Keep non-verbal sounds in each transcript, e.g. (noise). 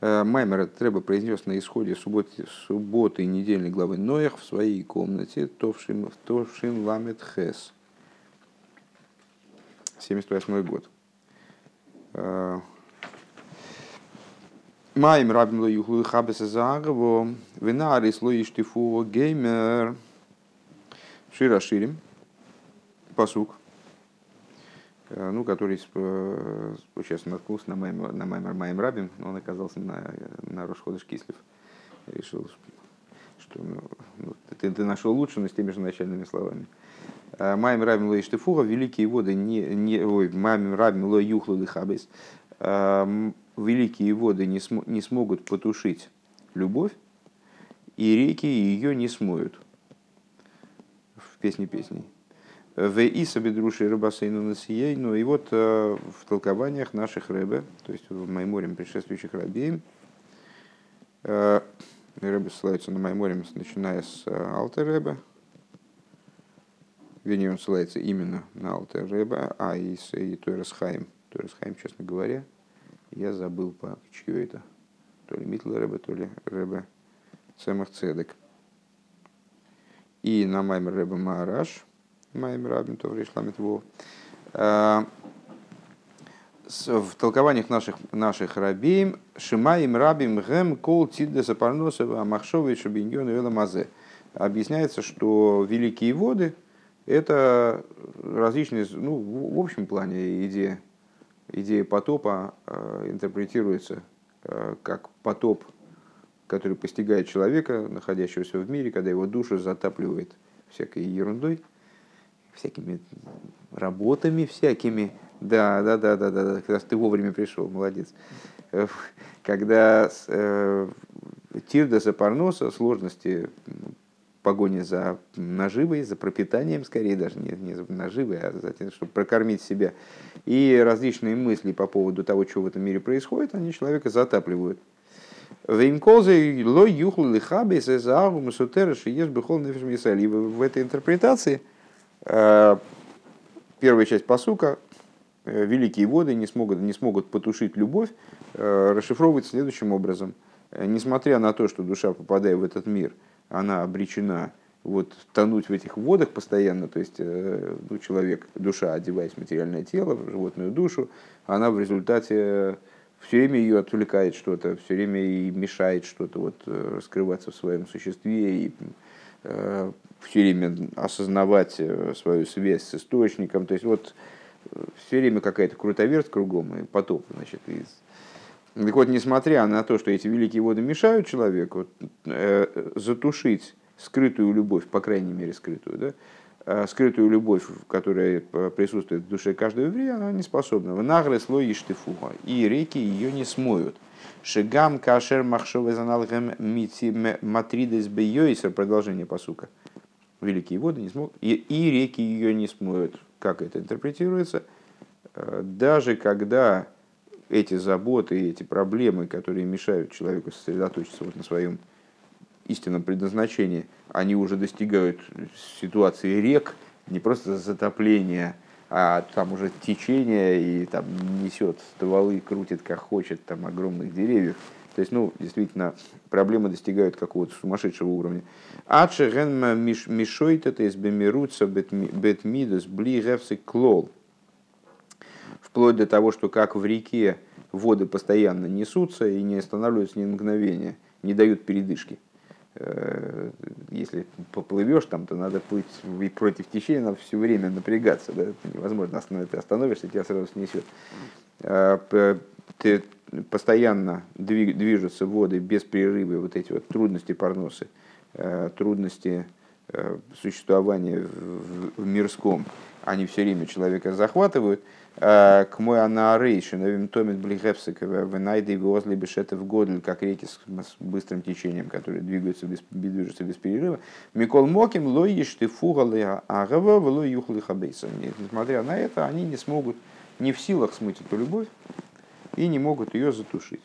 Маймер треба произнес на исходе субботы, субботы недельной главы Ноях в своей комнате Товшин, Товшин Ламет Хес. 78 год. Майм рабим ло юхлу хабеса загово, винарис ло иштифу геймер. Шира ширим. Пасук. Ну, который сейчас наткнулся на Маймер, на Маймер Майм но он оказался на, на Рошходыш Кислев. Решил, что ну, ну, ты, ты нашел лучше, но с теми же начальными словами. Майм Рабин Ло Иштифуга, великие воды, не, не, ой, Майм Рабин Ло Юхлу Лихабис, великие воды не, см, не смогут потушить любовь, и реки ее не смоют. В песне песней. В Иса Бедруши Рыбасейну Насией, ну и вот в толкованиях наших рыбы, то есть в Майморем предшествующих рабеем, Рэбе ссылается на Майморем, начиная с Алтер Рэбе, вернее, он ссылается именно на Алтер Рэбе, а и, и Тойрес Хайм. Тойрес Хайм, честно говоря, я забыл, по чье это. То ли Митл Рэбе, то ли Рэбе Цемах Цедек. И на Маймер Рэбе Маараш, Маймер Рабин, то Ишламит Вов. В толкованиях наших, наших рабеем Шимаим Рабим Гэм Кол Тидда Сапарносова Махшова Шабиньон и Мазе. Объясняется, что великие воды – это различные, ну, в общем плане идея идея потопа э, интерпретируется э, как потоп, который постигает человека, находящегося в мире, когда его душу затапливает всякой ерундой, всякими работами всякими. Да, да, да, да, да, раз ты вовремя пришел, молодец. Э, когда э, Тирдаса Парноса, сложности погоне за наживой, за пропитанием, скорее даже не, не за наживой, а за тем, чтобы прокормить себя. И различные мысли по поводу того, что в этом мире происходит, они человека затапливают. В этой интерпретации первая часть посука э, великие воды не смогут, не смогут потушить любовь, э, расшифровывается следующим образом. Несмотря на то, что душа, попадая в этот мир, она обречена вот, тонуть в этих водах постоянно, то есть э, ну, человек, душа, одеваясь в материальное тело, в животную душу, она в результате все время ее отвлекает что-то, все время ей мешает что-то вот, э, раскрываться в своем существе и э, все время осознавать э, свою связь с источником. То есть вот все время какая-то крутоверт кругом и потоп, значит, из так вот, несмотря на то, что эти великие воды мешают человеку э, затушить скрытую любовь, по крайней мере скрытую, да, э, скрытую любовь, которая присутствует в душе каждого еврея, она не способна. В нагры слой иштифуха, и реки ее не смоют. Шигам кашер махшове заналгем мити матридес бейойсер, продолжение посука. Великие воды не смогут, и, и реки ее не смоют. Как это интерпретируется? Э, даже когда эти заботы, эти проблемы, которые мешают человеку сосредоточиться вот на своем истинном предназначении, они уже достигают ситуации рек, не просто затопления, а там уже течение и там несет стволы, крутит как хочет там огромных деревьев. То есть, ну, действительно, проблемы достигают какого-то сумасшедшего уровня. Адше ген мишойт это из бемируца бетмидус бли гевсы клол вплоть до того, что как в реке воды постоянно несутся и не останавливаются ни на мгновение, не дают передышки. Э, если поплывешь там, то надо плыть против течения, надо все время напрягаться. Да? Невозможно остановиться, остановишься, тебя сразу снесет. Э, ты постоянно движутся воды без прерыва, вот эти вот трудности парносы, э, трудности существования в мирском, они все время человека захватывают – Э, к мой анаарейши, новим томит блихевсик, венайды возле бешетов годль, как реки с быстрым течением, которые двигаются без, движутся без перерыва. Микол моким лоиш ты фугалы агава, вло юхлы хабейса. Несмотря на это, они не смогут, не в силах смыть эту любовь и не могут ее затушить.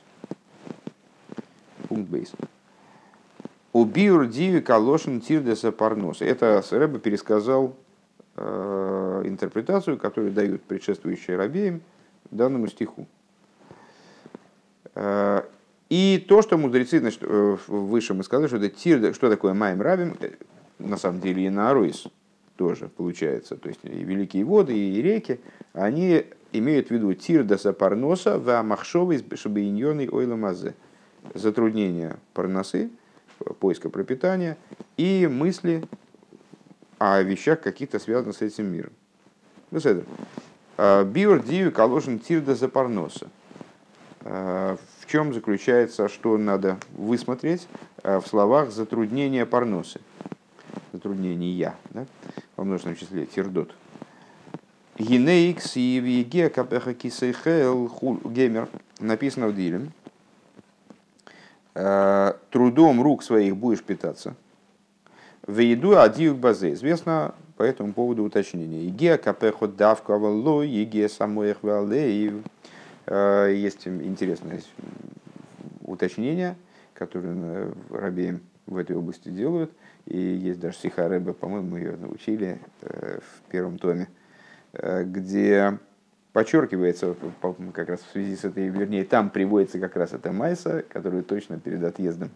Пункт бейс. Убиур диви калошин тирдеса парнос. Это Рэба пересказал Э, интерпретацию, которую дают предшествующие рабеям данному стиху. Э, И то, что мудрецы, значит, э, выше мы сказали, что это тир, что такое Майм Равим, э, на самом деле и на Аруис тоже получается. То есть и великие воды, и реки, они имеют в виду тир до сапарноса в махшовый шабииньоны ойламазе. Затруднения парносы, поиска пропитания и мысли о вещах каких-то связанных с этим миром. Ну, Биор дию каложен тир до запарноса. В чем заключается, что надо высмотреть в словах затруднения парносы? Затруднения, да? во множественном числе, тирдот. Гинейкс и виге капеха кисейхел гемер написано в Дилем. Трудом рук своих будешь питаться. В еду адиюк базе. Известно по этому поводу уточнение. Иге капехо давку авало, иге самоех валеев. Есть интересное уточнение, которое рабеем в этой области делают. И есть даже Сихареба, по-моему, мы ее научили э, в первом томе, э, где подчеркивается как раз в связи с этой, вернее, там приводится как раз эта Майса, которую точно перед отъездом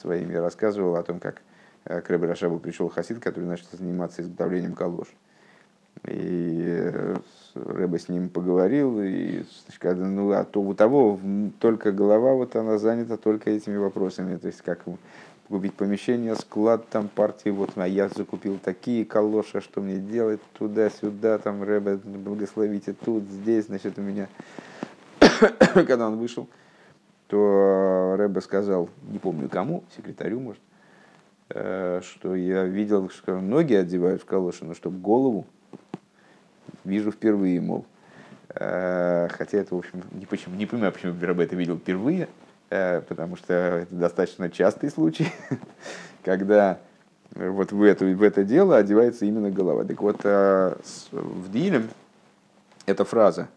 своими рассказывал о том, как э, к Рашабу пришел хасид, который начал заниматься изготовлением калош. И Рэба с ним поговорил, и сказал, ну, а то у того только голова вот она занята только этими вопросами, то есть как купить помещение, склад там партии, вот а я закупил такие калоши, что мне делать, туда-сюда, там, Рэбе, благословите тут, здесь, значит, у меня, (coughs) когда он вышел, то Рэбе сказал, не помню кому, секретарю, может, э, что я видел, что ноги одевают в калоши, но чтобы голову вижу впервые, мол. Э, хотя это, в общем, не, почему, не понимаю, почему Рэбе это видел впервые, потому что это достаточно частый случай, (laughs) когда вот в это, в это дело одевается именно голова. Так вот, э, в Дилем эта фраза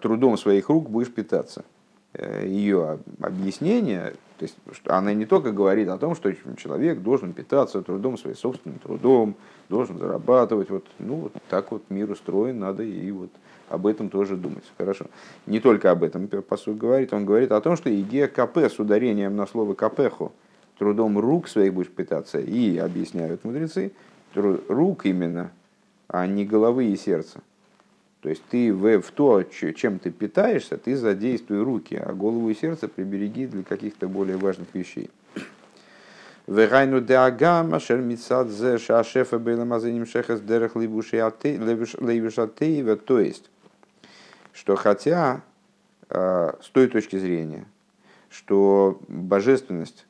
«трудом своих рук будешь питаться». Э, Ее объяснение, то есть она не только говорит о том, что человек должен питаться трудом, своим собственным трудом, должен зарабатывать, вот, ну, вот так вот мир устроен, надо и вот об этом тоже думать. Хорошо. Не только об этом посуд говорит, он говорит о том, что идея КП с ударением на слово КПху, трудом рук своих будешь питаться, и объясняют мудрецы, рук именно, а не головы и сердца. То есть ты в, в то, чем ты питаешься, ты задействуй руки, а голову и сердце прибереги для каких-то более важных вещей. Вегайну деагам, ашер митсад зе шашефа бейламазеним шехас дерех лейвишатеева, то есть, что хотя э, с той точки зрения, что божественность,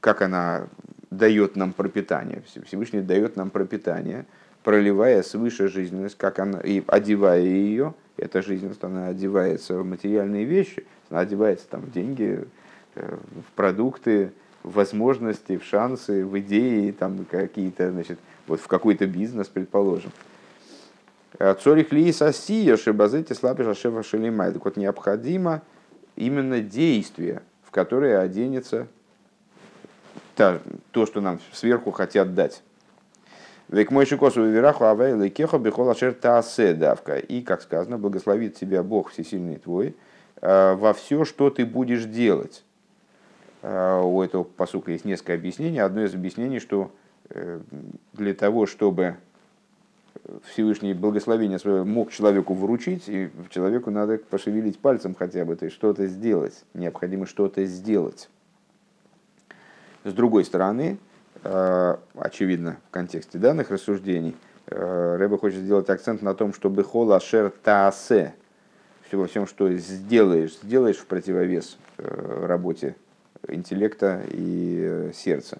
как она дает нам пропитание, Всевышний дает нам пропитание, проливая свыше жизненность, как она, и одевая ее, эта жизненность, она одевается в материальные вещи, она одевается там, в деньги, э, в продукты, в возможности, в шансы, в идеи, там какие-то, значит, вот в какой-то бизнес, предположим. Цорих ли сосия шибазете слабиша шева шелимай. Так вот, необходимо именно действие, в которое оденется то, что нам сверху хотят дать. Век мой шикосу вераху авай лекехо бихола таасе давка. И, как сказано, благословит тебя Бог всесильный твой э, во все, что ты будешь делать. Э, у этого посука есть несколько объяснений. Одно из объяснений, что э, для того, чтобы Всевышний благословение свое мог человеку вручить, и человеку надо пошевелить пальцем хотя бы, то есть что-то сделать, необходимо что-то сделать. С другой стороны, очевидно, в контексте данных рассуждений, э, Рэба хочет сделать акцент на том, чтобы хола шер таасе, во всем, что сделаешь, сделаешь в противовес э, работе интеллекта и сердца.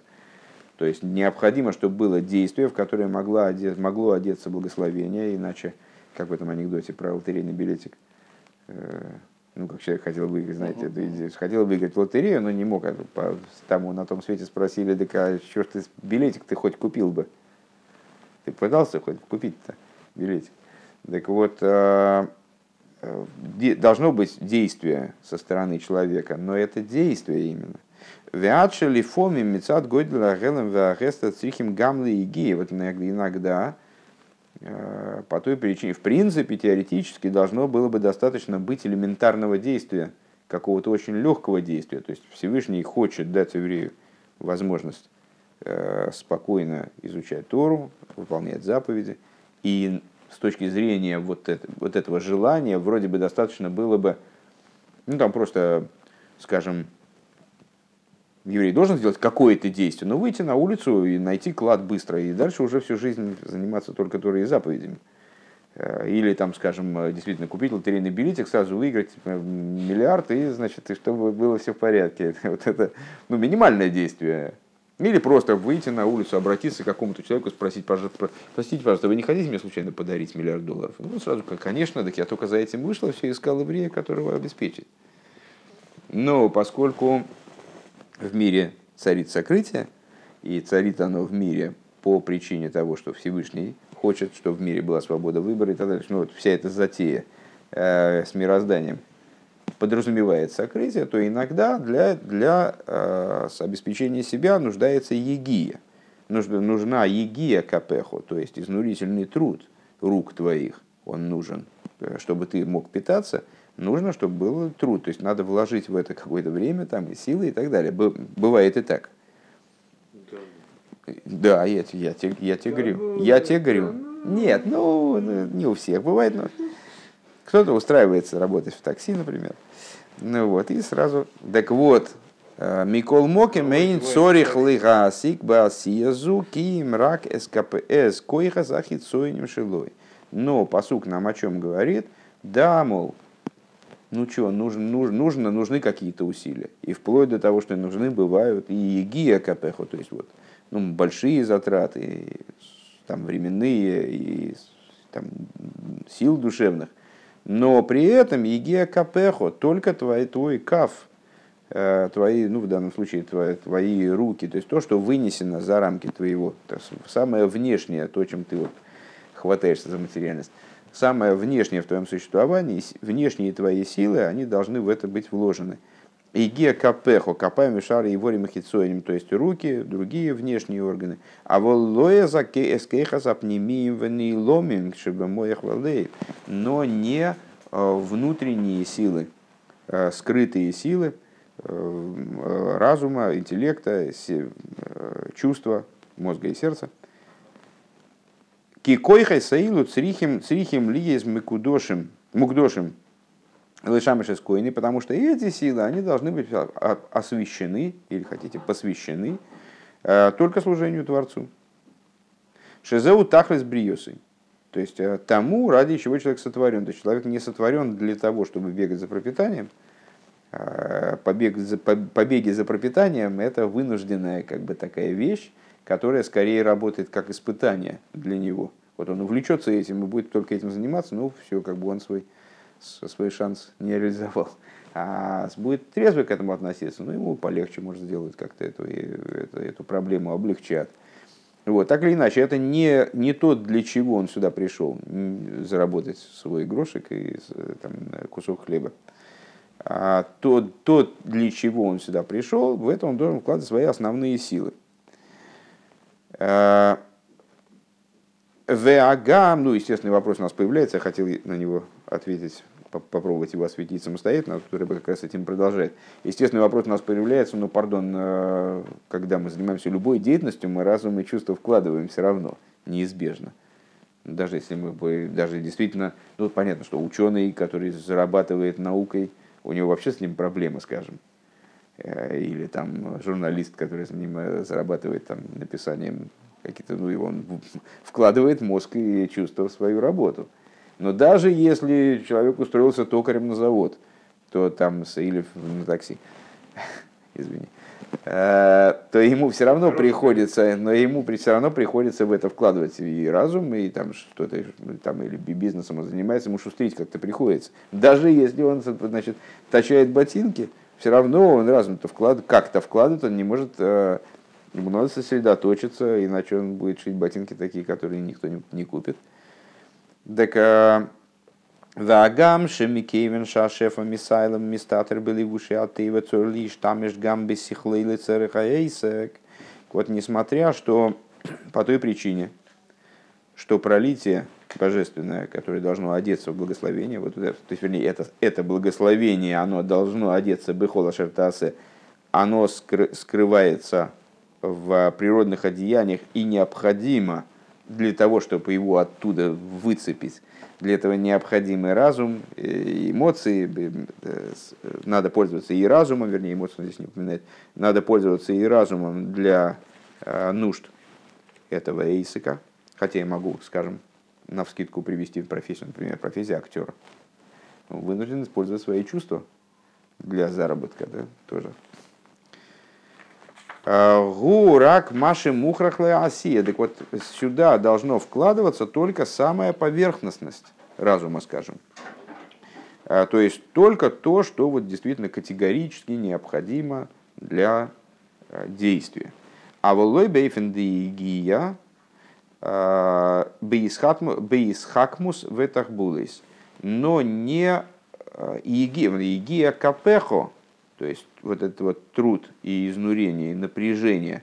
То есть необходимо, чтобы было действие, в которое могло, одеться, могло одеться благословение, иначе, как в этом анекдоте про лотерейный билетик, э, ну, как человек хотел выиграть, знаете, uh-huh. хотел выиграть лотерею, но не мог. А тому на том свете спросили, так а что ж ты билетик ты хоть купил бы? Ты пытался хоть купить-то билетик? Так вот, э, э, должно быть действие со стороны человека, но это действие именно. Вятшели фоми мецад гойдла гелем вагеста црихим гамлы и. Вот иногда по той причине, в принципе, теоретически должно было бы достаточно быть элементарного действия, какого-то очень легкого действия. То есть Всевышний хочет дать еврею возможность э, спокойно изучать Тору, выполнять заповеди. И с точки зрения вот, это, вот этого желания, вроде бы достаточно было бы, ну там просто, скажем, еврей должен сделать какое-то действие, но выйти на улицу и найти клад быстро, и дальше уже всю жизнь заниматься только Торой и заповедями. Э, или там, скажем, э, действительно купить лотерейный билетик, сразу выиграть типа, миллиард, и, значит, и чтобы было все в порядке. (laughs) Вот это ну, минимальное действие. Или просто выйти на улицу, обратиться к какому-то человеку, спросить, пожалуйста, простите, пожалуйста, вы не хотите мне случайно подарить миллиард долларов? Ну, сразу, конечно, так я только за этим вышла, все искал еврея, которого обеспечить. Но поскольку в мире царит сокрытие, и царит оно в мире по причине того, что Всевышний хочет, чтобы в мире была свобода выбора и так далее. Ну, вот вся эта затея э, с мирозданием подразумевает сокрытие, то иногда для, для э, обеспечения себя нуждается егия. Нужна, нужна егия капеху, то есть изнурительный труд рук твоих, он нужен, э, чтобы ты мог питаться, нужно, чтобы был труд. То есть надо вложить в это какое-то время, там, и силы и так далее. Бывает и так. Да, я, я, я, я тебе говорю. Я тебе говорю. Нет, ну, не у всех бывает. Но кто-то устраивается работать в такси, например. Ну вот, и сразу. Так вот, э, Микол Моки мейн цорих лигасик басиязу ким рак СКПС койха захит шилой. Но посук нам о чем говорит? Да, мол, ну что, нужно, нужно, нужны какие-то усилия. И вплоть до того, что нужны бывают и егия капеху, то есть вот ну, большие затраты, там, временные и там, сил душевных. Но при этом егия капехо, только твой, твой каф, э, твои, ну, в данном случае, твои, твои руки, то есть то, что вынесено за рамки твоего, самое внешнее, то, чем ты вот хватаешься за материальность, самое внешнее в твоем существовании, внешние твои силы, они должны в это быть вложены. Иге капехо, капаем и шары и ворим хитсоинем, то есть руки, другие внешние органы. А волоя за эскейха запнемием вени ломим, чтобы моих валей, но не э, внутренние силы, э, скрытые силы э, разума, интеллекта, чувства, мозга и сердца. Кикойхай саилу црихим, црихим лиез мукдошим, мукдошим, Лышамыш из Коины, потому что эти силы, они должны быть освящены, или хотите, посвящены э, только служению Творцу. Шезеу тахлес бриосы. То есть э, тому, ради чего человек сотворен. То есть человек не сотворен для того, чтобы бегать за пропитанием. Э, побег за, побеги за пропитанием – это вынужденная как бы такая вещь, которая скорее работает как испытание для него. Вот он увлечется этим и будет только этим заниматься, ну все, как бы он свой свой шанс не реализовал. А будет трезво к этому относиться, ну ему полегче может сделать как-то эту, эту, эту проблему, облегчат. Вот, так или иначе, это не, не то, для чего он сюда пришел, заработать свой грошек и там, кусок хлеба. А то, то, для чего он сюда пришел, в это он должен вкладывать свои основные силы. А, Веагам, ну, естественный вопрос у нас появляется, я хотел на него ответить, попробовать его осветить самостоятельно, который бы как раз этим продолжает. Естественный вопрос у нас появляется, ну, пардон, э, когда мы занимаемся любой деятельностью, мы разум и чувства вкладываем все равно, неизбежно. Даже если мы, даже действительно, ну, понятно, что ученый, который зарабатывает наукой, у него вообще с ним проблемы, скажем. Э, или там журналист, который зарабатывает там, написанием какие-то, ну, и он вкладывает мозг и чувства в свою работу. Но даже если человек устроился токарем на завод, то там, или на такси, (laughs) извини, э, то ему все равно приходится, но ему все равно приходится в это вкладывать и разум, и там что-то, там, или бизнесом он занимается, ему шустрить как-то приходится. Даже если он, значит, точает ботинки, все равно он разум-то вклад, как-то вкладывает, он не может, э, ему надо сосредоточиться, иначе он будет шить ботинки такие, которые никто не, не купит. Так Вагам шемикейвен шашефа мисайлом мистатер были уши атеева лишь тамеш гамби сихлейлы церехаэйсек. Вот несмотря, что по той причине, что пролитие божественное, которое должно одеться в благословение, вот то есть, вернее, это, это благословение, оно должно одеться бехола шертасе, оно скры, скрывается в природных одеяниях и необходимо для того, чтобы его оттуда выцепить. Для этого необходимый разум, эмоции, э, надо пользоваться и разумом, вернее, эмоции здесь не упоминает, надо пользоваться и разумом для э, нужд этого эйсика, хотя я могу, скажем, на вскидку привести в профессию, например, профессия актера. Вынужден использовать свои чувства для заработка, да, тоже Гурак маши мухрахле асия. Так вот, сюда должно вкладываться только самая поверхностность разума, скажем. А, то есть только то, что вот действительно категорически необходимо для а, действия. А волой бейфендигия а, бейсхакмус в этахбулейс. Но не игия капехо, то есть вот этот вот труд и изнурение, и напряжение,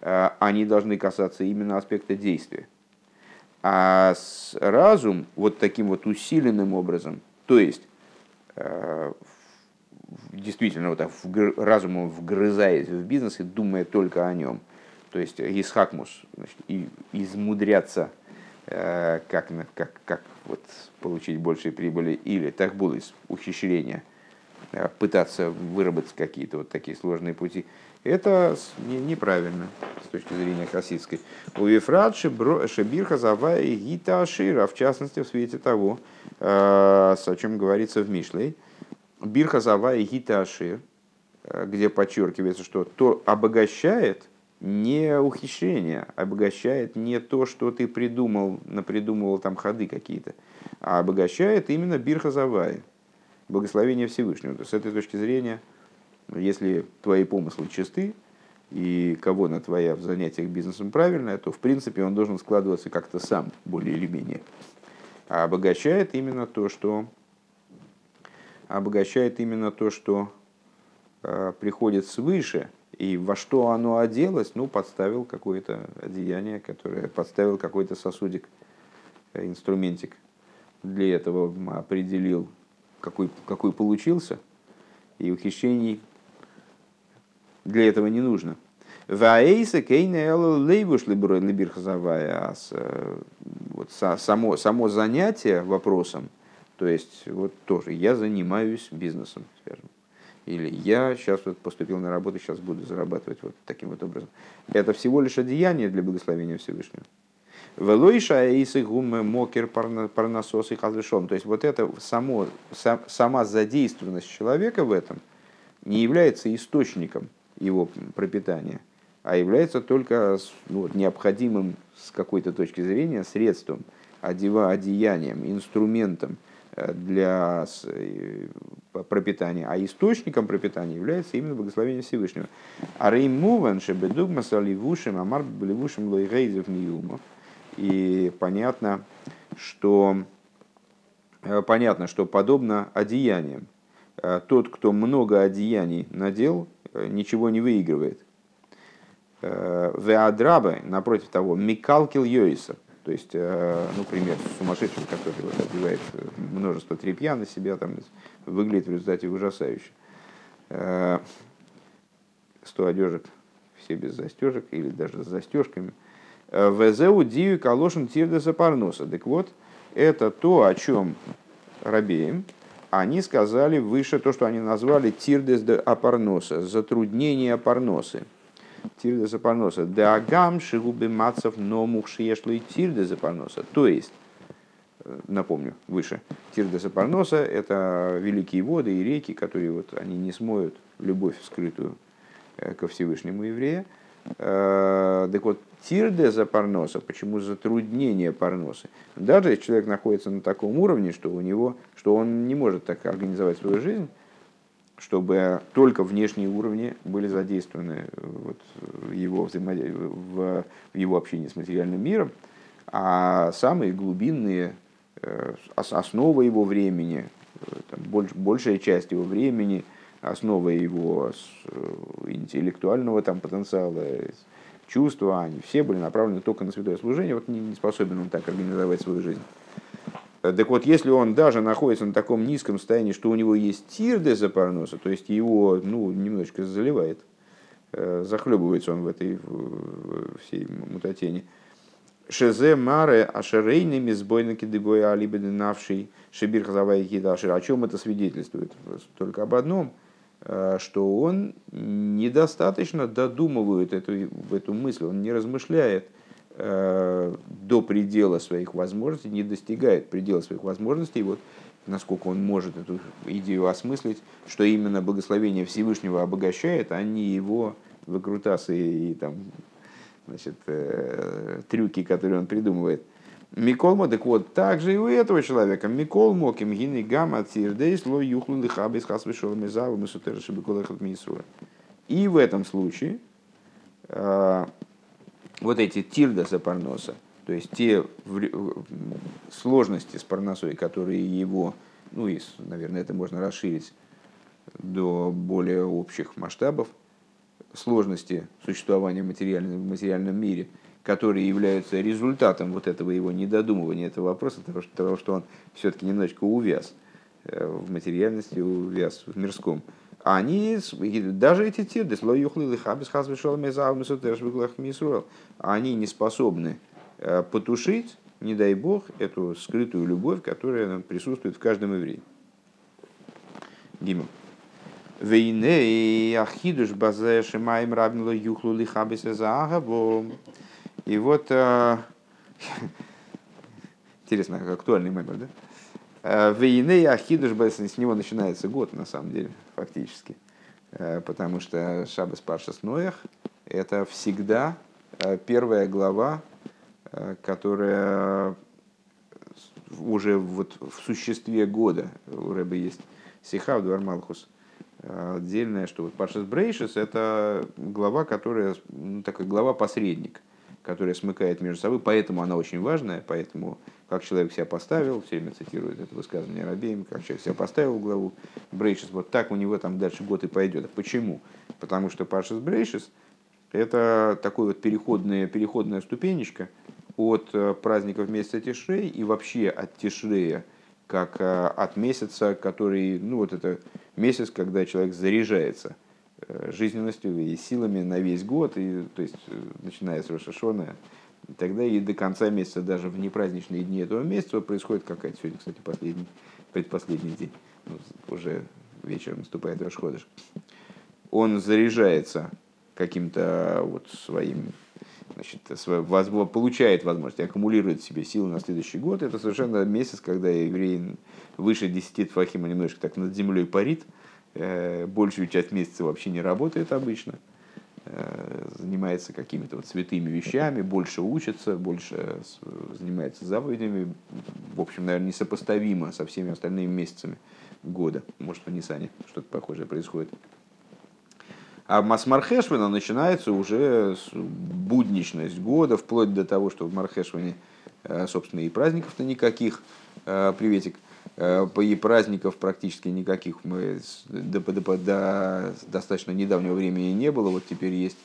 э, они должны касаться именно аспекта действия. А разум вот таким вот усиленным образом, то есть э, действительно вот так разумом вгрызаясь в бизнес и думая только о нем, то есть исхакмус, значит, и измудряться, э, как, как, как вот получить больше прибыли, или так было ухищрения – Э, пытаться выработать какие-то вот такие сложные пути, это неправильно с точки зрения хасидской. У Ефрат Шебирха Завая Гита Ашира, в частности, в свете того, э, о чем говорится в Мишлей, Бирха Завая Гита Ашир, э, где подчеркивается, что то обогащает не ухищрение, обогащает не то, что ты придумал, напридумывал там ходы какие-то, а обогащает именно Бирха Завая благословение Всевышнего. То с этой точки зрения, если твои помыслы чисты, и кого на твоя в занятиях бизнесом правильная, то в принципе он должен складываться как-то сам, более или менее. А обогащает именно то, что обогащает именно то, что э, приходит свыше, и во что оно оделось, ну, подставил какое-то одеяние, которое подставил какой-то сосудик, э, инструментик. Для этого определил какой, какой получился, и ухищрений для этого не нужно. Ваэйса кейна лейбуш либирхазавая. Э, вот само, само занятие вопросом, то есть вот тоже я занимаюсь бизнесом, скажем. Или я сейчас вот поступил на работу, сейчас буду зарабатывать вот таким вот образом. Это всего лишь одеяние для благословения Всевышнего. Велойша и гумы мокер парнасос и хазрешом. То есть вот это само, сама задействованность человека в этом не является источником его пропитания, а является только ну, необходимым с какой-то точки зрения средством, одева, одеянием, инструментом для э, пропитания, а источником пропитания является именно благословение Всевышнего. А реймуван шебедугма саливушим амар блевушим лойгейзев миюмов и понятно, что, э, понятно, что подобно одеяниям, э, тот, кто много одеяний надел, э, ничего не выигрывает. Веадрабе, напротив того, Микалкил Йоиса, то есть, ну, пример сумасшедший, который одевает множество тряпья на себя, там, выглядит в результате ужасающе. Сто одежек, все без застежек или даже с застежками – Везеу дию калошин тирдеса парноса. Так вот, это то, о чем рабеем, они сказали выше то, что они назвали тирдес де апарноса, затруднение апарносы. Апарноса. Да агам шигубы мацев но мухшиешлый тирдес апарноса. То есть, э, напомню, выше, тирдес апарноса – это великие воды и реки, которые вот, они не смоют любовь скрытую э, ко Всевышнему еврея. Э, так вот, тирде за парноса, почему затруднение парноса? Даже если человек находится на таком уровне, что у него, что он не может так организовать свою жизнь, чтобы только внешние уровни были задействованы вот, в, его взаимо... в, в его общении с материальным миром, а самые глубинные, э, основа его времени, э, там, больш, большая часть его времени, основа его интеллектуального там, потенциала, чувства, они все были направлены только на святое служение, вот не, не способен он так организовать свою жизнь. Так вот, если он даже находится на таком низком состоянии, что у него есть тирды за парноса, то есть его ну, немножечко заливает, э, захлебывается он в этой в всей мутатене. Шезе маре ашерейными сбойники дебоя алибеды навший шибир хазавай кидашир. О чем это свидетельствует? Только об одном, э, что он недостаточно додумывает эту, эту мысль, он не размышляет – до предела своих возможностей, не достигает предела своих возможностей, и вот насколько он может эту идею осмыслить, что именно благословение Всевышнего обогащает, а не его выкрутасы и там, значит, э, трюки, которые он придумывает. Миколма, так вот, также и у этого человека. Микол моким гины гамма тирдейс ло юхлу лихабис хасвишол мезаву мисутерши беколехат И в этом случае э, вот эти тирдаса парноса, то есть те сложности с парносой, которые его, ну и, наверное, это можно расширить до более общих масштабов, сложности существования материального, в материальном мире, которые являются результатом вот этого его недодумывания этого вопроса, того, того что он все-таки немножечко увяз э, в материальности, увяз в мирском – они, даже эти тирды, они не способны э, потушить, не дай бог, эту скрытую любовь, которая присутствует в каждом евреи. Гимн. ахидуш базе шимаем рабнила юхлу лихабиса И вот, э, (laughs) интересно, актуальный момент, да? Э, Вейней Ахидуш с него начинается год, на самом деле, фактически. Э, потому что Шабас Паршас Ноях – это всегда э, первая глава, которая уже вот в существе года, у Рэба есть Сихав Двармалхус, отдельная, что вот Паршас Брейшис – это глава, которая, ну, такая глава-посредник – которая смыкает между собой, поэтому она очень важная, поэтому как человек себя поставил, все время цитирует это высказывание Рабеем, как человек себя поставил в главу Брейшис, вот так у него там дальше год и пойдет. Почему? Потому что Пашис Брейшис – это такой вот переходная, переходная ступенечка от э, праздников месяца Тишрей и вообще от Тишрея, как э, от месяца, который, ну вот это месяц, когда человек заряжается – жизненностью и силами на весь год, и, то есть э, начиная с Рошашона, тогда и до конца месяца, даже в непраздничные дни этого месяца происходит какая-то, сегодня, кстати, последний, предпоследний день, ну, уже вечером наступает Рошходыш, он заряжается каким-то вот своим значит, получает возможность, аккумулирует в себе силы на следующий год. Это совершенно месяц, когда еврей выше 10 тфахима немножко так над землей парит, Э, большую часть месяца вообще не работает обычно, э, занимается какими-то вот святыми вещами, больше учится, больше занимается заповедями, в общем, наверное, несопоставимо со всеми остальными месяцами года. Может, в Нисане что-то похожее происходит. А с Мархешвина начинается уже будничность года, вплоть до того, что в Мархешвине, э, собственно, и праздников-то никаких, приветик – Э, и праздников практически никаких мы до, до, до достаточно недавнего времени не было. Вот теперь есть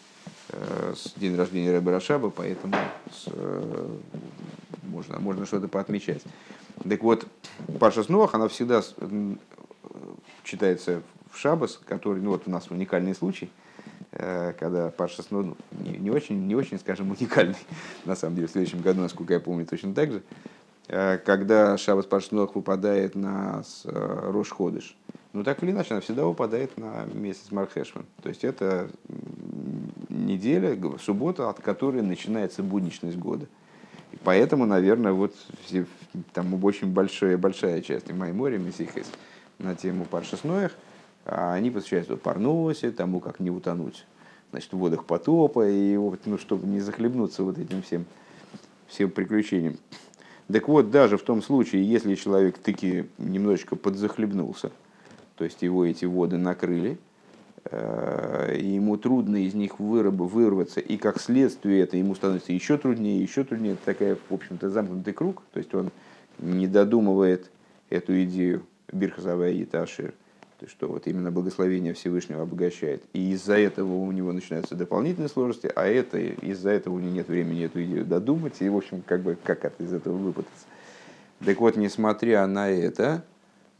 э, день рождения Рэба Рашаба, поэтому э, можно, можно что-то поотмечать. Так вот, Паша Снох, она всегда читается в Шабас, который, ну вот у нас уникальный случай, когда Паша Снох, ну, не, не, очень, не очень, скажем, уникальный, (laughs) на самом деле, в следующем году, насколько я помню, точно так же, Э, когда Шабас Пашнох выпадает на э, Рош Ходыш, ну так или иначе, она всегда выпадает на месяц Мархешван. То есть это неделя, суббота, от которой начинается будничность года. И поэтому, наверное, вот все, там очень большая, большая часть Маймори, Месихес, на тему Паршесноях, а они посвящаются Парносе, тому, как не утонуть значит, в водах потопа, и вот, ну, чтобы не захлебнуться вот этим всем, всем приключением. Так вот, даже в том случае, если человек таки немножечко подзахлебнулся, то есть его эти воды накрыли, э, и ему трудно из них вырваться, и как следствие это ему становится еще труднее, еще труднее. Это такая, в общем-то, замкнутый круг, то есть он не додумывает эту идею Бирхазавая и Ташир – то есть, что вот именно благословение Всевышнего обогащает. И из-за этого у него начинаются дополнительные сложности, а это из-за этого у него нет времени эту идею додумать, и, в общем, как бы как это из этого выпутаться. Так вот, несмотря на это,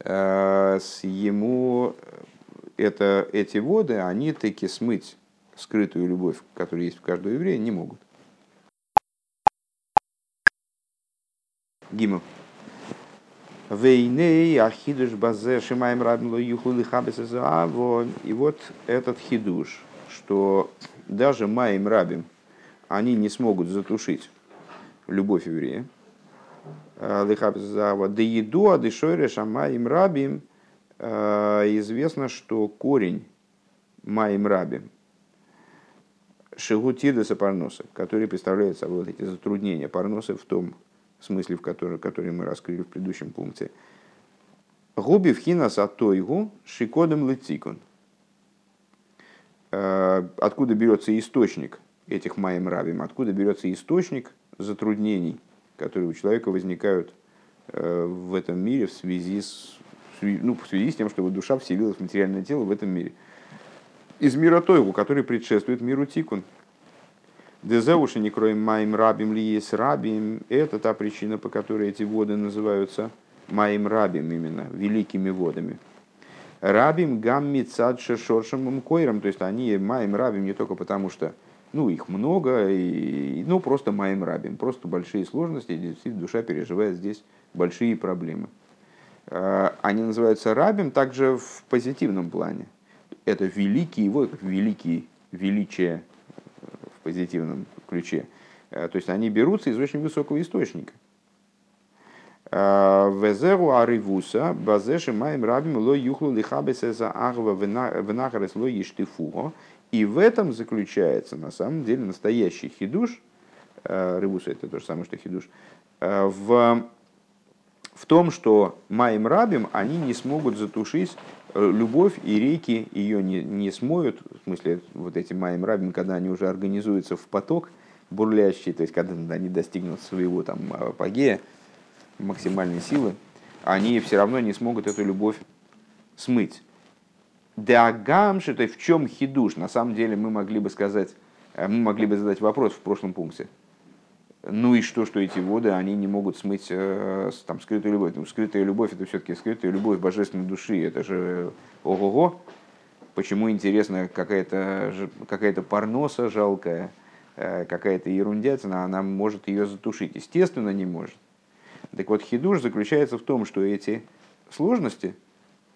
э, ему это, эти воды, они таки смыть скрытую любовь, которая есть в каждого еврея, не могут. Гимов. Вейней ахидуш базе шимаем рабим юхлу И вот этот хидуш, что даже маем рабим, они не смогут затушить любовь еврея. Лихабезава. Да еду адышойре шамаем рабим. Известно, что корень маем рабим, шигутидеса парноса, который представляет собой вот эти затруднения парноса в том смысле, в который, который мы раскрыли в предыдущем пункте. Губи в хинас атойгу шикодом летикун. Э, откуда берется источник этих маем рабим? Откуда берется источник затруднений, которые у человека возникают э, в этом мире в связи с, ну, в связи с тем, что его душа вселилась в материальное тело в этом мире? Из мира Тойгу, который предшествует миру Тикун. Дезеуши не кроем маим рабим ли есть рабим. Это та причина, по которой эти воды называются маим рабим именно, великими водами. Рабим гамми цад шоршем койром. То есть они маим рабим не только потому, что ну, их много, и, ну, просто маем рабим, просто большие сложности, действительно душа переживает здесь большие проблемы. А, они называются рабим также в позитивном плане. Это великие, вот великие, величие позитивном ключе. Э, то есть они берутся из очень высокого источника. Э, Везеру аривуса базеши маем рабим ло юхлу лихабесе за агва венахарес ло ештифуго. И в этом заключается на самом деле настоящий хидуш. Э, Рывуса это то же самое, что хидуш. В, в том, что маем рабим они не смогут затушить любовь и реки ее не, не смоют, в смысле, вот эти маем рабим, когда они уже организуются в поток бурлящий, то есть когда они достигнут своего там апогея, максимальной силы, они все равно не смогут эту любовь смыть. Диагамши, то есть в чем хидуш? На самом деле мы могли бы сказать, э, мы могли бы задать вопрос в прошлом пункте. Ну и что, что эти воды, они не могут смыть э, там, скрытую любовь. Ну, скрытая любовь это все-таки скрытая любовь божественной души. Это же ого-го. Почему, интересно, какая-то какая парноса жалкая, э, какая-то ерундятина, она может ее затушить? Естественно, не может. Так вот, хидуш заключается в том, что эти сложности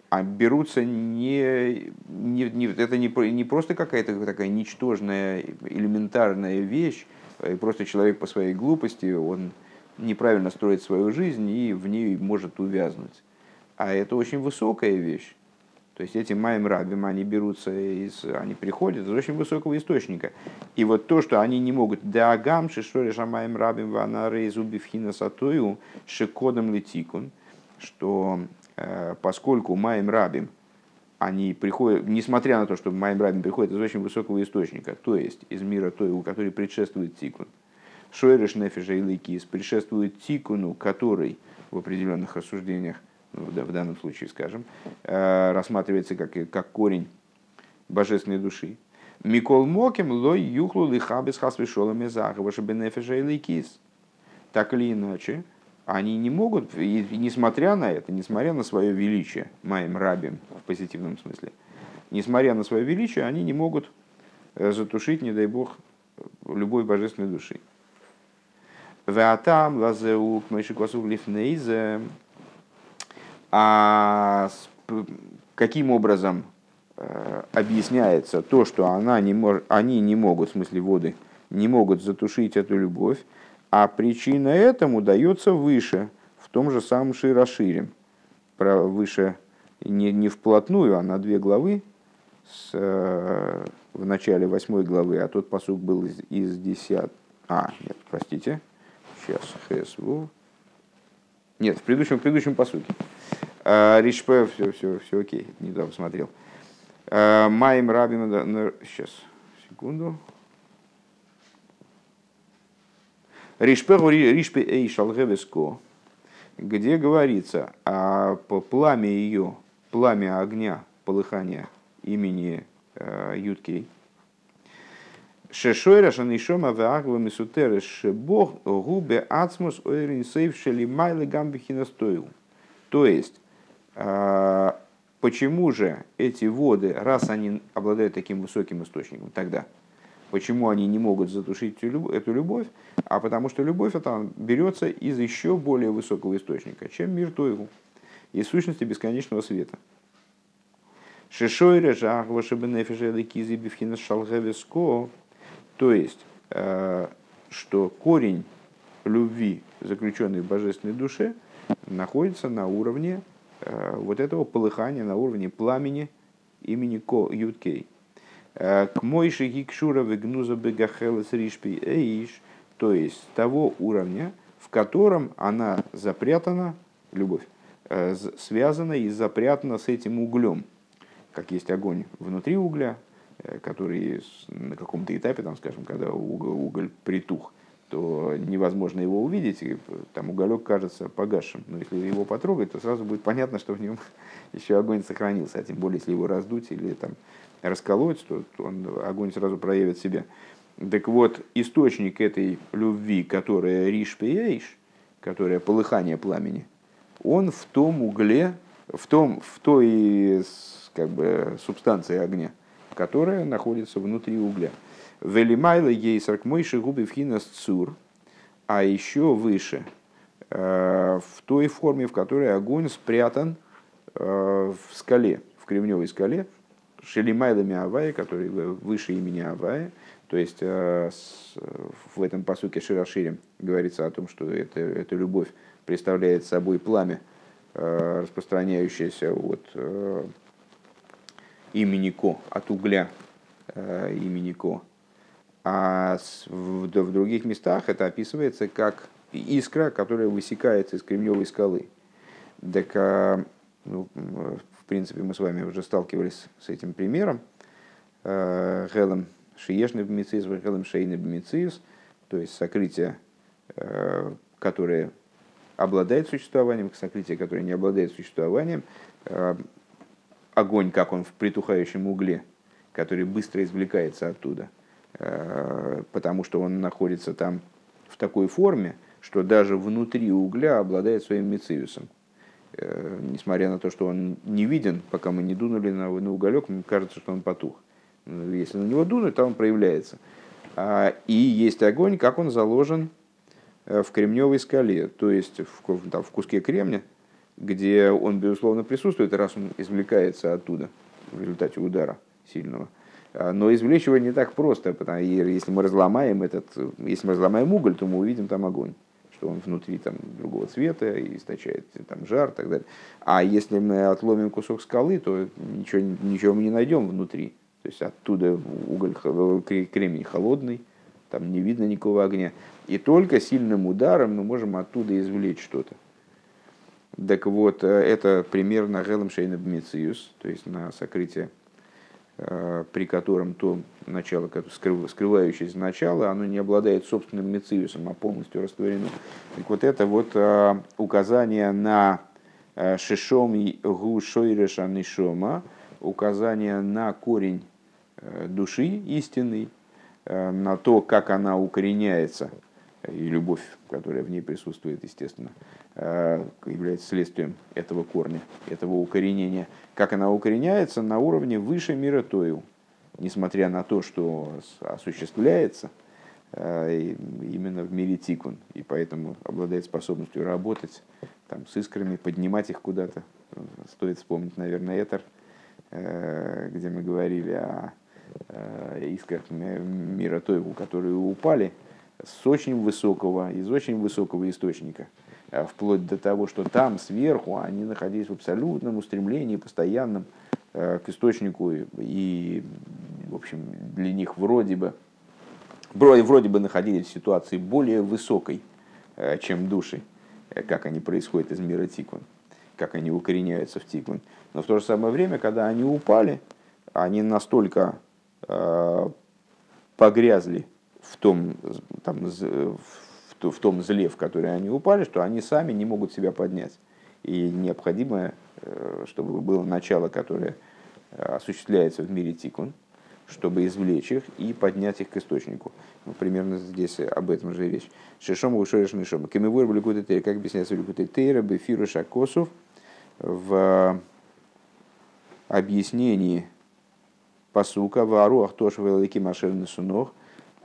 а берутся не, не, не это не, не просто какая-то такая ничтожная элементарная вещь, и просто человек по своей глупости, он неправильно строит свою жизнь и в ней может увязнуть. А это очень высокая вещь. То есть эти маем рабим, они берутся, из, они приходят из очень высокого источника. И вот то, что они не могут, дагам шишореша маем рабим ванары зубивхина сатою шикодом летикун, что э, поскольку маем рабим, они приходят, несмотря на то, что Майм Рабин приходит из очень высокого источника, то есть из мира той, который предшествует Тикун. Шойреш Нефиша и Лейкис предшествует Тикуну, который в определенных рассуждениях, ну, в данном случае, скажем, э, рассматривается как, как корень божественной души. Микол Моким лой юхлу лихабес хасвишолами захаваша бенефиша и Лейкис. Так или иначе, они не могут, и несмотря на это, несмотря на свое величие, маем рабим в позитивном смысле, несмотря на свое величие, они не могут э, затушить, не дай бог, любой божественной души. Веатам лазеук мэшиквасук лифнейзе. А каким образом э, объясняется то, что она не мож, они не могут, в смысле воды, не могут затушить эту любовь, а причина этому дается выше, в том же самом Широшире. Про выше не, не вплотную, а на две главы с, э, в начале восьмой главы, а тот посук был из, из 10. А, нет, простите. Сейчас, хэсву. Нет, в предыдущем, в предыдущем посуке. Э, все, все, все окей, недавно смотрел. Э, Рабим, сейчас, секунду. Ришпе Эйшалгевеско, где говорится о пламя ее, пламя огня, полыхания имени э, Юткей. Шешойра шанишома ваагва мисутеры шебог губе ацмус ойрин сейв шелимайлы гамбихина стоил. То есть, а, почему же эти воды, раз они обладают таким высоким источником, тогда почему они не могут затушить эту любовь, а потому что любовь это берется из еще более высокого источника, чем мир Тойгу, из сущности бесконечного света. Шишойре жахва шебенефише кизи бифхина шалгевеско, то есть, э, что корень любви, заключенный в божественной душе, находится на уровне э, вот этого полыхания, на уровне пламени имени Ко Юткей. Э, к мойши гикшура вегнуза бегахелес ришпи эйш, то есть того уровня, в котором она запрятана, любовь, связана и запрятана с этим углем, как есть огонь внутри угля, Э, который на каком-то этапе, там, скажем, когда уголь, уголь притух, то невозможно его увидеть, и там уголек кажется погасшим. Но если его потрогать, то сразу будет понятно, что в нем (laughs) еще огонь сохранился. А тем более, если его раздуть или там, расколоть, то он, огонь сразу проявит себя. Так вот, источник этой любви, которая риш пеяиш, которая полыхание пламени, он в том угле, в, том, в той как бы, субстанции огня – которая находится внутри угля. Велимайла ейсарк мойши губи вхинас цур, а еще выше, э, в той форме, в которой огонь спрятан э, в скале, в кремневой скале, Шелимайлами Авая, который выше имени Авая, то есть э, в этом посуке Широширим говорится о том, что это, эта любовь представляет собой пламя, распространяющееся от имени Ко, от угля э, имени Ко. А в, других местах это описывается как искра, которая высекается из кремневой скалы. Так, ну, в принципе, мы с вами уже сталкивались с этим примером. Э, Гелем шиешный бмициз, гелем шейный бмициз, то есть сокрытие, э, которое обладает существованием, сокрытие, которое не обладает существованием, огонь, как он в притухающем угле, который быстро извлекается оттуда, э, потому что он находится там в такой форме, что даже внутри угля обладает своим мециусом. Э, несмотря на то, что он не виден, пока мы не дунули на, на уголек, мне кажется, что он потух. Если на него дунуть, то он проявляется. А, и есть огонь, как он заложен э, в кремневой скале, то есть в, там, в куске кремня, где он, безусловно, присутствует, раз он извлекается оттуда в результате удара сильного. А, но извлечь его не так просто, потому что если мы разломаем этот, если мы разломаем уголь, то мы увидим там огонь, что он внутри там другого цвета и источает там жар и так далее. А если мы отломим кусок скалы, то ничего, ничего мы не найдем внутри. То есть оттуда уголь, кремний холодный, там не видно никакого огня. И только сильным ударом мы можем оттуда извлечь что-то. Так вот, э, это пример на Гелем Шейна то есть на сокрытие, при котором то начало, скрывающееся начало, оно не обладает собственным мециусом, а полностью растворено. Так вот, это вот э, указание на Шишом Гу Шойреша Нишома, указание на корень души истинный, на то, как она укореняется – и любовь, которая в ней присутствует, естественно, э, является следствием этого корня, этого укоренения. Как она укореняется на уровне выше мира Тою, несмотря на то, что осуществляется э, именно в мире Тикун, и поэтому обладает способностью работать там, с искрами, поднимать их куда-то. Стоит вспомнить, наверное, Этер, э, где мы говорили о искрах мира Тойгу, которые упали – с очень высокого, из очень высокого источника, а вплоть до того, что там сверху они находились в абсолютном устремлении, постоянном э, к источнику, и, в общем, для них вроде бы, вроде бы находились в ситуации более высокой, э, чем души, э, как они происходят из мира Тикван, как они укореняются в Тикван. Но в то же самое время, когда они упали, они настолько погрязли в том, там, в, в том зле, в который они упали, что они сами не могут себя поднять. И необходимо, э, чтобы было начало, которое э, осуществляется в мире тикун, чтобы извлечь их и поднять их к источнику. Ну, примерно здесь об этом же речь. Шишом ушориш нишом. Кемивур бликуты тейр. Как объясняется бликуты тейра, бефиру шакосов в объяснении посука в аруах тоже велики машерный сунох,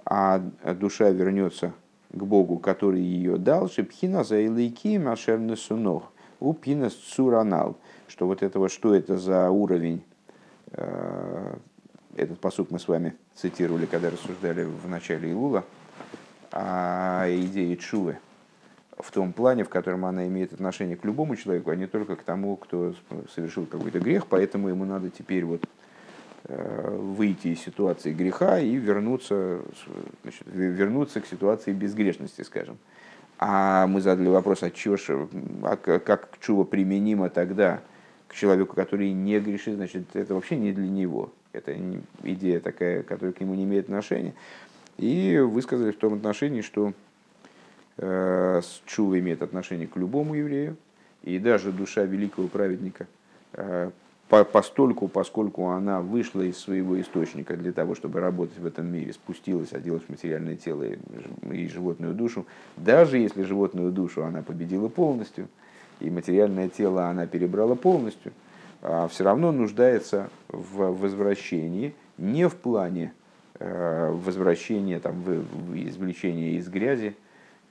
а душа вернется к Богу, который ее дал, шипхина за илайки машерный сунох, у пинас цуранал, что вот это вот, что это за уровень, э, этот посук мы с вами цитировали, когда рассуждали в начале Илула, о идее Чувы, в том плане, в котором она имеет отношение к любому человеку, а не только к тому, кто совершил какой-то грех, поэтому ему надо теперь вот выйти из ситуации греха и вернуться, значит, вернуться к ситуации безгрешности, скажем. А мы задали вопрос, а, чё, а как чува применимо тогда к человеку, который не грешит, значит, это вообще не для него. Это идея такая, которая к нему не имеет отношения. И высказали в том отношении, что э, чува имеет отношение к любому еврею, и даже душа великого праведника э, постольку, поскольку она вышла из своего источника для того, чтобы работать в этом мире, спустилась, оделась в материальное тело и, животную душу, даже если животную душу она победила полностью, и материальное тело она перебрала полностью, а все равно нуждается в возвращении не в плане э, возвращения, там, извлечения из грязи,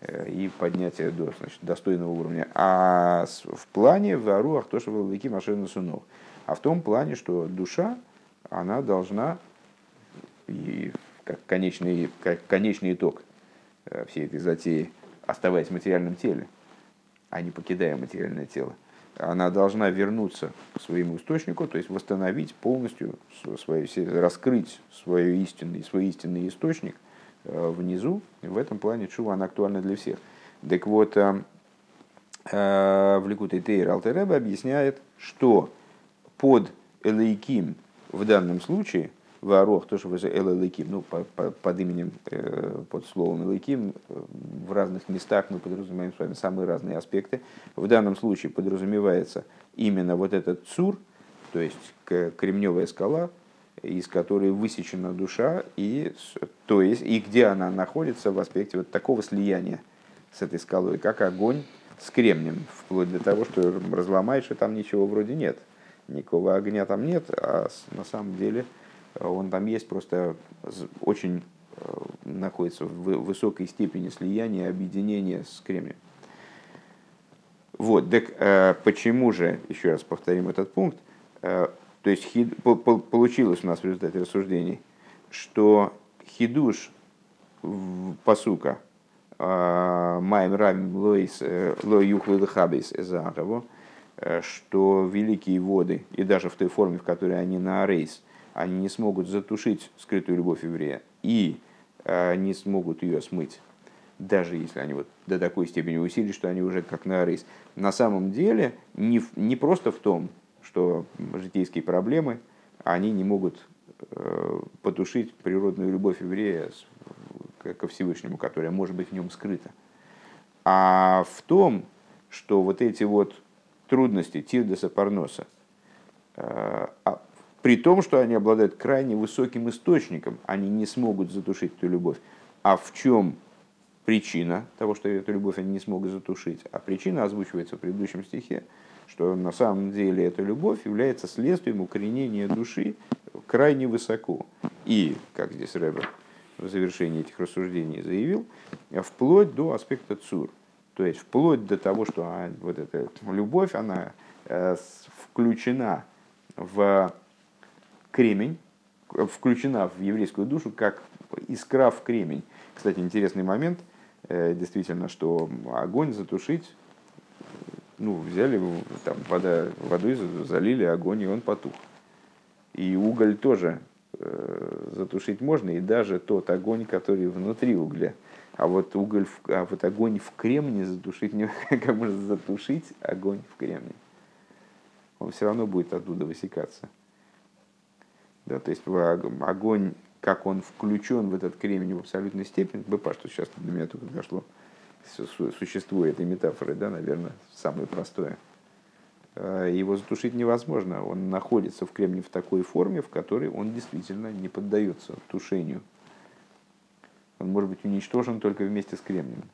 э, и поднятия до значит, достойного уровня, а в плане в аруах то, что в велики машины сунов а в том плане, что душа, она должна, и как конечный, как конечный итог э, всей этой затеи, оставаясь в материальном теле, а не покидая материальное тело, она должна вернуться к своему источнику, то есть восстановить полностью свою, раскрыть свой истинный, свой истинный источник э, внизу. В этом плане чува она актуальна для всех. Так вот, э, в Ликуте Тейр Алтереба объясняет, что под Элейким в данном случае, Варох, тоже Элейким, ну, по, по, под именем, э, под словом Элейким, э, в разных местах мы подразумеваем с вами самые разные аспекты. В данном случае подразумевается именно вот этот цур, то есть кремневая скала, из которой высечена душа, и, то есть, и где она находится в аспекте вот такого слияния с этой скалой, как огонь с кремнем, вплоть до того, что разломаешь, и там ничего вроде нет никакого огня там нет, а на самом деле э, он там есть, просто очень э, находится в высокой степени слияния, объединения с кремнием. Вот, так э, почему же, еще раз повторим этот пункт, то есть получилось у нас в результате рассуждений, что хидуш посука Майм Равим Лоис Ло Юхвил Эзагово, Э, что великие воды, и даже в той форме, в которой они на рейс, они не смогут затушить скрытую любовь еврея и э, не смогут ее смыть, даже если они вот до такой степени усилили, что они уже как на рейс. На самом деле не, не просто в том, что житейские проблемы, они не могут э, потушить природную любовь еврея ко Всевышнему, которая может быть в нем скрыта, а в том, что вот эти вот трудности Тирдеса Парноса, э, а при том, что они обладают крайне высоким источником, они не смогут затушить эту любовь. А в чем причина того, что эту любовь они не смогут затушить? А причина озвучивается в предыдущем стихе, что на самом деле эта любовь является следствием укоренения души крайне высоко. И, как здесь Рэбер в завершении этих рассуждений заявил, вплоть до аспекта цур – то есть вплоть до того, что а, вот эта любовь, она э, включена в кремень, включена в еврейскую душу, как искра в кремень. Кстати, интересный момент, э, действительно, что огонь затушить, ну, взяли, там, вода, водой залили огонь, и он потух. И уголь тоже э, затушить можно, и даже тот огонь, который внутри угля – а вот уголь, в, а вот огонь в кремне затушить, не, (laughs) как можно затушить огонь в кремне? Он все равно будет оттуда высекаться. Да, то есть огонь, как он включен в этот кремень в абсолютной степени, быпа, что сейчас до меня только дошло, существует этой метафоры, да, наверное, самое простое. его затушить невозможно. Он находится в кремне в такой форме, в которой он действительно не поддается тушению. Он может быть уничтожен только вместе с кремнием.